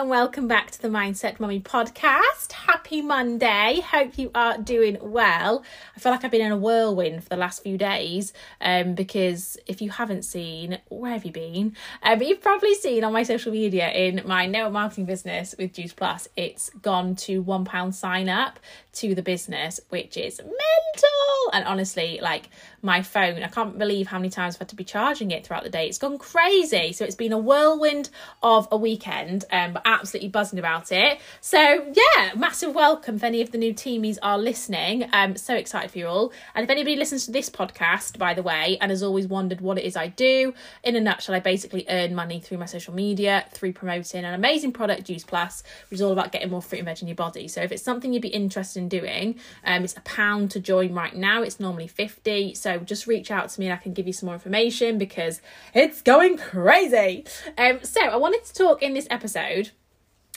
and welcome back to the Mindset Mummy podcast. Happy Monday. Hope you are doing well. I feel like I've been in a whirlwind for the last few days um, because if you haven't seen, where have you been? Um, but you've probably seen on my social media in my network marketing business with Juice Plus, it's gone to £1 sign up to the business, which is mental. And honestly, like my phone, I can't believe how many times I've had to be charging it throughout the day. It's gone crazy. So it's been a whirlwind of a weekend, um, but absolutely buzzing about it. So yeah, massive welcome if any of the new teamies are listening. I'm so excited for you all. And if anybody listens to this podcast, by the way, and has always wondered what it is I do, in a nutshell, I basically earn money through my social media, through promoting an amazing product, Juice Plus, which is all about getting more fruit and veg in your body. So if it's something you'd be interested in doing. Um, it's a pound to join right now. It's normally 50. So just reach out to me and I can give you some more information because it's going crazy. Um, so I wanted to talk in this episode,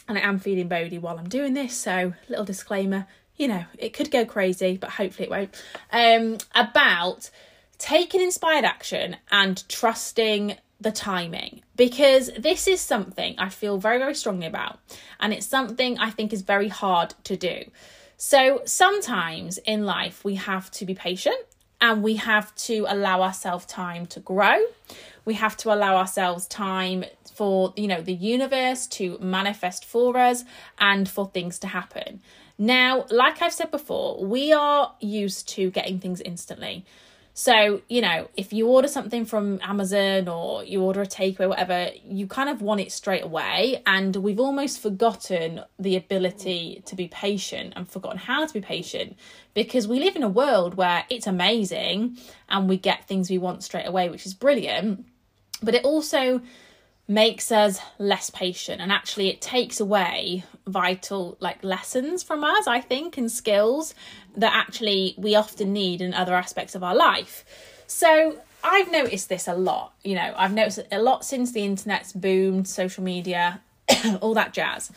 and I am feeling Bodhi while I'm doing this. So little disclaimer, you know, it could go crazy, but hopefully it won't. Um, about taking inspired action and trusting the timing because this is something I feel very, very strongly about, and it's something I think is very hard to do. So sometimes in life, we have to be patient and we have to allow ourselves time to grow. We have to allow ourselves time for, you know, the universe to manifest for us and for things to happen. Now, like I've said before, we are used to getting things instantly. So, you know, if you order something from Amazon or you order a takeaway, whatever, you kind of want it straight away. And we've almost forgotten the ability to be patient and forgotten how to be patient because we live in a world where it's amazing and we get things we want straight away, which is brilliant. But it also makes us less patient and actually it takes away vital like lessons from us i think and skills that actually we often need in other aspects of our life so i've noticed this a lot you know i've noticed a lot since the internet's boomed social media all that jazz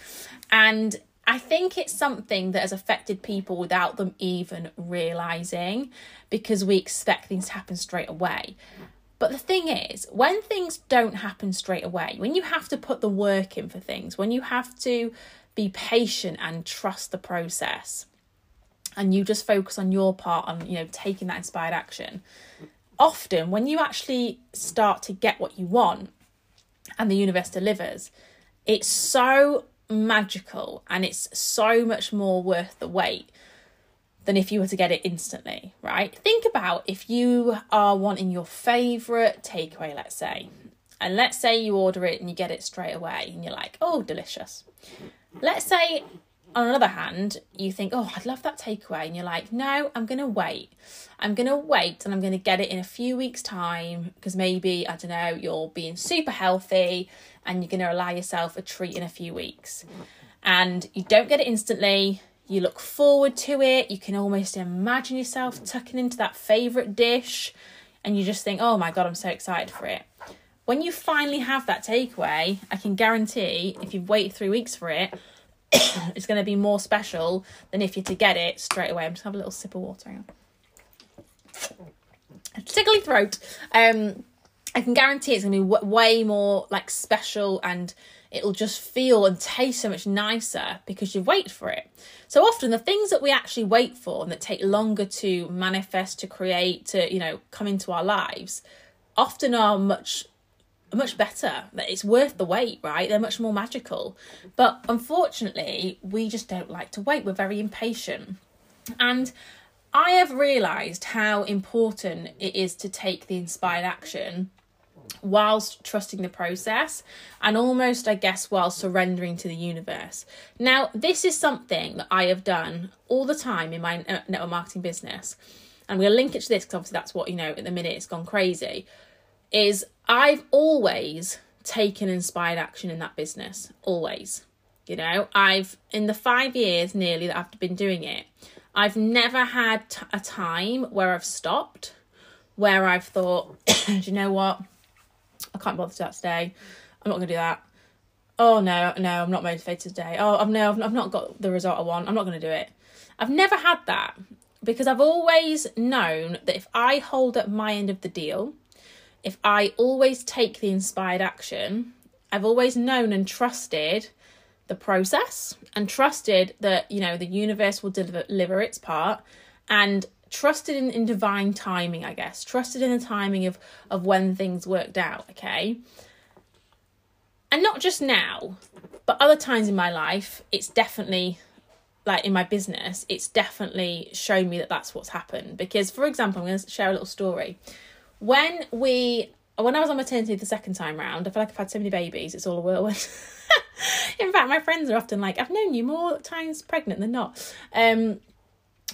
and I think it's something that has affected people without them even realizing because we expect things to happen straight away. But the thing is, when things don't happen straight away, when you have to put the work in for things, when you have to be patient and trust the process, and you just focus on your part on, you know, taking that inspired action, often when you actually start to get what you want and the universe delivers, it's so magical and it's so much more worth the wait than if you were to get it instantly, right? Think about if you are wanting your favorite takeaway, let's say, and let's say you order it and you get it straight away and you're like, oh, delicious. Let's say, on the other hand, you think, oh, I'd love that takeaway, and you're like, no, I'm going to wait. I'm going to wait and I'm going to get it in a few weeks' time because maybe, I don't know, you're being super healthy and you're going to allow yourself a treat in a few weeks. And you don't get it instantly, you look forward to it. You can almost imagine yourself tucking into that favourite dish, and you just think, oh my god, I'm so excited for it. When you finally have that takeaway, I can guarantee if you've waited three weeks for it, it's going to be more special than if you're to get it straight away. I'm just have a little sip of water. Hang on. Tickly throat. Um, I can guarantee it's going to be w- way more like special and it'll just feel and taste so much nicer because you've waited for it. So often the things that we actually wait for and that take longer to manifest, to create, to, you know, come into our lives often are much much better. That it's worth the wait, right? They're much more magical. But unfortunately, we just don't like to wait. We're very impatient. And I have realized how important it is to take the inspired action whilst trusting the process and almost, I guess, while surrendering to the universe. Now, this is something that I have done all the time in my uh, network marketing business. I'm going to link it to this because obviously that's what, you know, at the minute it's gone crazy. Is I've always taken inspired action in that business, always. You know, I've, in the five years nearly that I've been doing it, I've never had a time where I've stopped, where I've thought, do you know what? I can't bother to do that today. I'm not going to do that. Oh no, no, I'm not motivated today. Oh, I've no, I've not got the result I want. I'm not going to do it. I've never had that because I've always known that if I hold up my end of the deal, if I always take the inspired action, I've always known and trusted the process and trusted that you know the universe will deliver, deliver its part and trusted in, in divine timing i guess trusted in the timing of of when things worked out okay? And not just now but other times in my life it's definitely like in my business it's definitely shown me that that's what's happened. Because for example i'm going to share a little story when we when I was on maternity the second time round, I feel like I've had so many babies, it's all a whirlwind. In fact, my friends are often like, I've known you more times pregnant than not. Um,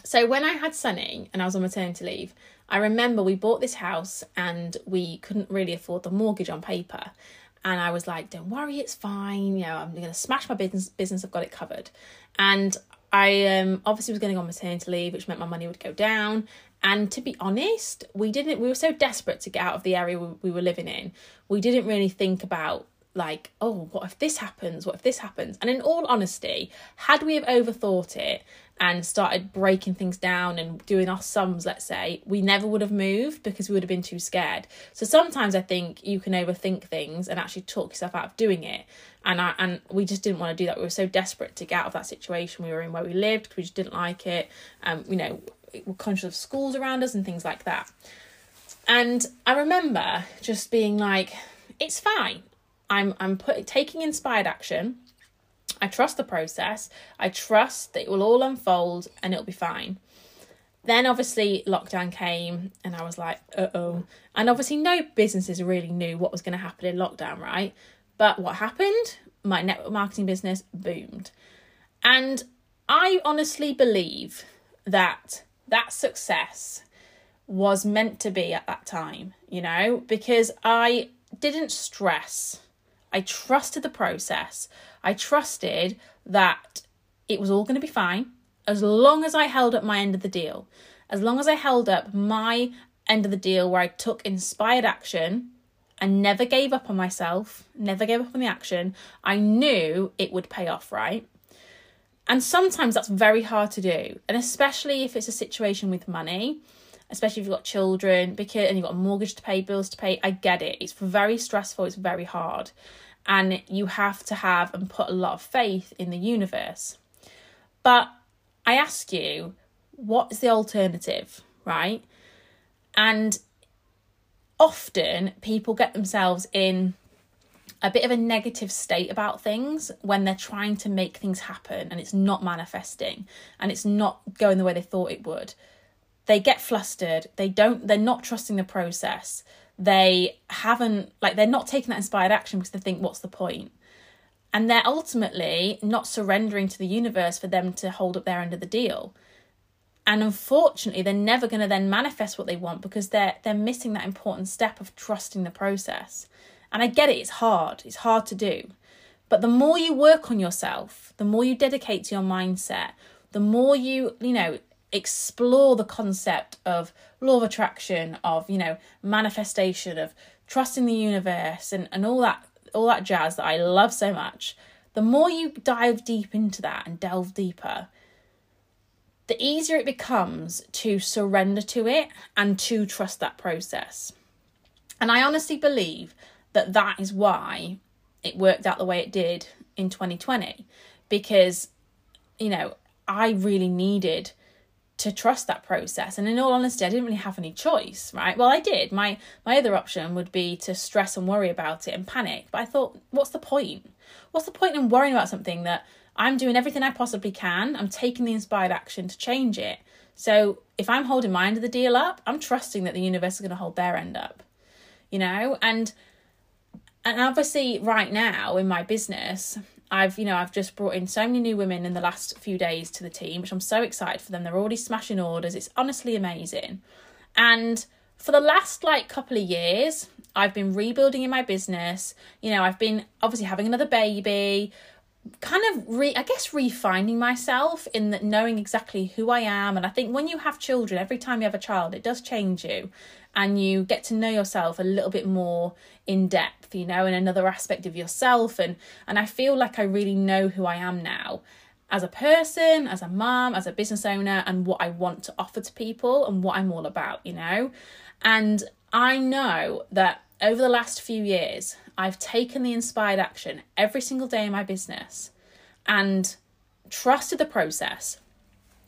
so when I had Sunny and I was on maternity leave, I remember we bought this house and we couldn't really afford the mortgage on paper. And I was like, don't worry, it's fine. You know, I'm going to smash my business, business, I've got it covered. And I um, obviously was going on maternity leave, which meant my money would go down. And to be honest, we didn't, we were so desperate to get out of the area we, we were living in. We didn't really think about like, oh, what if this happens? What if this happens? And in all honesty, had we have overthought it and started breaking things down and doing our sums, let's say, we never would have moved because we would have been too scared. So sometimes I think you can overthink things and actually talk yourself out of doing it. And I and we just didn't want to do that. We were so desperate to get out of that situation we were in where we lived. We just didn't like it. Um, you know, we're conscious of schools around us and things like that. And I remember just being like, it's fine. I'm I'm put, taking inspired action. I trust the process. I trust that it will all unfold and it'll be fine. Then obviously lockdown came and I was like, uh oh. And obviously no businesses really knew what was going to happen in lockdown, right? But what happened? My network marketing business boomed. And I honestly believe that that success was meant to be at that time, you know, because I didn't stress I trusted the process. I trusted that it was all going to be fine as long as I held up my end of the deal. As long as I held up my end of the deal where I took inspired action and never gave up on myself, never gave up on the action, I knew it would pay off, right? And sometimes that's very hard to do, and especially if it's a situation with money especially if you've got children because and you've got a mortgage to pay bills to pay i get it. It's very stressful it's very hard and you have to have and put a lot of faith in the universe. But i ask you what is the alternative right? And often people get themselves in a bit of a negative state about things when they're trying to make things happen and it's not manifesting and it's not going the way they thought it would. They get flustered. They don't they're not trusting the process. They haven't like they're not taking that inspired action because they think what's the point? And they're ultimately not surrendering to the universe for them to hold up their end of the deal. And unfortunately they're never going to then manifest what they want because they're they're missing that important step of trusting the process and i get it it's hard it's hard to do but the more you work on yourself the more you dedicate to your mindset the more you you know explore the concept of law of attraction, of, you know, manifestation, of trusting the universe and, and all that all that jazz that I love so much, the more you dive deep into that and delve deeper, the easier it becomes to surrender to it and to trust that process. And I honestly believe that that is why it worked out the way it did in 2020 because you know, I really needed to trust that process. And in all honesty i didn't really have any choice right? Well i did. My my other option would be to stress and worry about it and panic. But i thought what's the point? What's the point in worrying about something that i'm doing everything i possibly can? I'm taking the inspired action to change it. So if i'm holding my end of the deal up i'm trusting that the universe is going to hold their end up you know? And and obviously right now in my business I've, you know, I've just brought in so many new women in the last few days to the team, which I'm so excited for them. They're already smashing orders. It's honestly amazing. And for the last like couple of years, I've been rebuilding in my business. You know, I've been obviously having another baby, kind of re I guess refining myself in that knowing exactly who I am. And I think when you have children, every time you have a child, it does change you and you get to know yourself a little bit more in depth you know in another aspect of yourself and and I feel like I really know who I am now as a person as a mom as a business owner and what I want to offer to people and what I'm all about you know and I know that over the last few years I've taken the inspired action every single day in my business and trusted the process.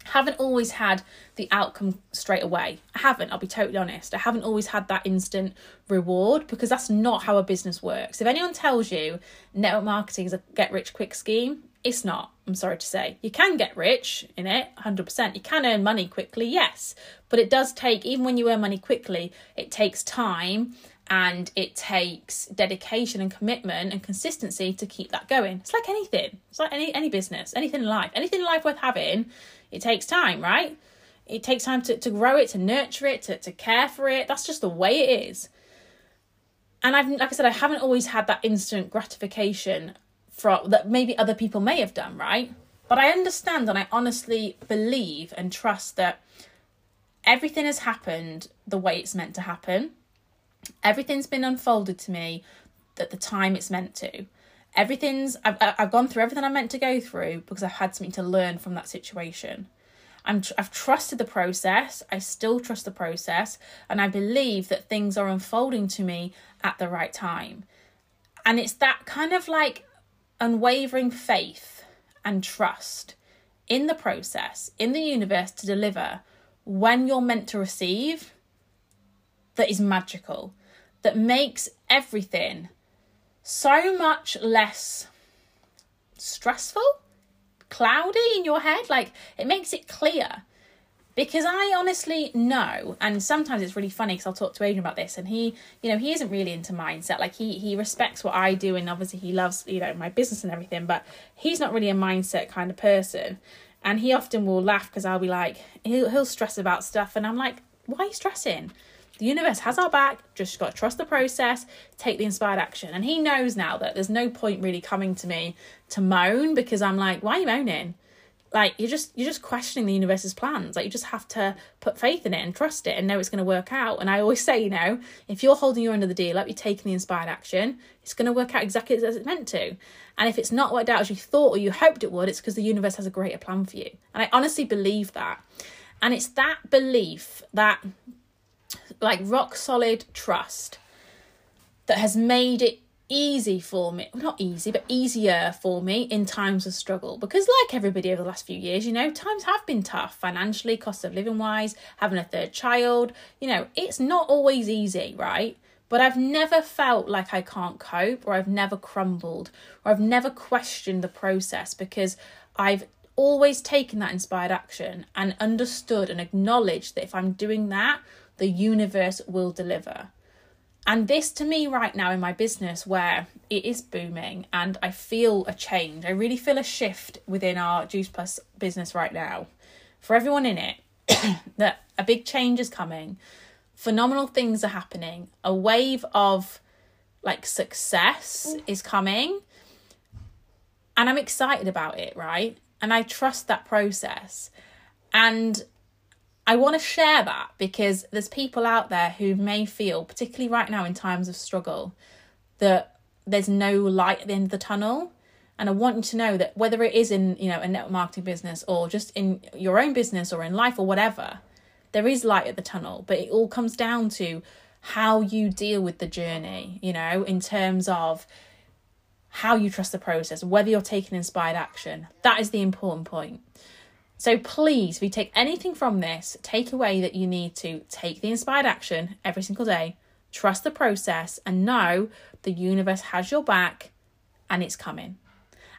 Haven't always had the outcome straight away. I haven't, I'll be totally honest. I haven't always had that instant reward because that's not how a business works. If anyone tells you network marketing is a get rich quick scheme, it's not. I'm sorry to say. You can get rich in it, 100%. You can earn money quickly, yes. But it does take, even when you earn money quickly, it takes time and it takes dedication and commitment and consistency to keep that going. It's like anything. It's like any any business, anything in life. Anything in life worth having, it takes time, right? It takes time to, to grow it, to nurture it, to, to care for it. That's just the way it is. And I've like I said, I haven't always had that instant gratification from that maybe other people may have done, right? But I understand and I honestly believe and trust that everything has happened the way it's meant to happen. Everything's been unfolded to me at the time it's meant to. Everything's I've I've gone through everything I meant to go through because I've had something to learn from that situation. I'm I've trusted the process. I still trust the process, and I believe that things are unfolding to me at the right time. And it's that kind of like unwavering faith and trust in the process, in the universe to deliver when you're meant to receive that is magical, that makes everything so much less stressful, cloudy in your head. Like it makes it clear because I honestly know, and sometimes it's really funny because I'll talk to Adrian about this, and he, you know, he isn't really into mindset. Like he he respects what I do, and obviously he loves you know my business and everything, but he's not really a mindset kind of person. And he often will laugh because I'll be like, he'll he'll stress about stuff, and I'm like, why are you stressing? The universe has our back, just got to trust the process, take the inspired action. And he knows now that there's no point really coming to me to moan because I'm like, why are you moaning? like you're just you're just questioning the universe's plans. Like you just have to put faith in it and trust it and know it's going to work out. And i always say you know if you're holding your end of the deal up you're taking the inspired action it's going to work out exactly as it's meant to. And if it's not worked out as you thought or you hoped it would it's because the universe has a greater plan for you. And i honestly believe that. And it's that belief that like rock solid trust that has made it easy for me not easy but easier for me in times of struggle. Because like everybody over the last few years you know times have been tough financially cost of living wise having a third child. You know it's not always easy right? But I've never felt like I can't cope or I've never crumbled or I've never questioned the process because I've always taken that inspired action and understood and acknowledged that if I'm doing that the universe will deliver and this to me right now in my business, where it is booming and I feel a change, I really feel a shift within our Juice Plus business right now. For everyone in it, that a big change is coming, phenomenal things are happening, a wave of like success mm. is coming, and I'm excited about it, right? And I trust that process. And I want to share that because there's people out there who may feel, particularly right now in times of struggle, that there's no light at the end of the tunnel. And I want you to know that whether it is in, you know, a network marketing business or just in your own business or in life or whatever, there is light at the tunnel. But it all comes down to how you deal with the journey, you know, in terms of how you trust the process, whether you're taking inspired action. That is the important point. So please, if you take anything from this, take away that you need to take the inspired action every single day, trust the process, and know the universe has your back and it's coming.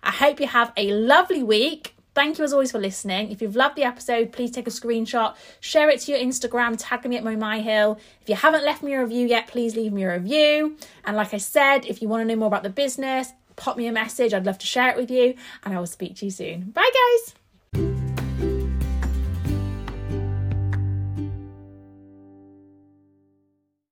I hope you have a lovely week. Thank you as always for listening. If you've loved the episode, please take a screenshot, share it to your Instagram, tag me at Mo Hill. If you haven't left me a review yet, please leave me a review. And like I said, if you want to know more about the business, pop me a message. I'd love to share it with you. And I will speak to you soon. Bye, guys.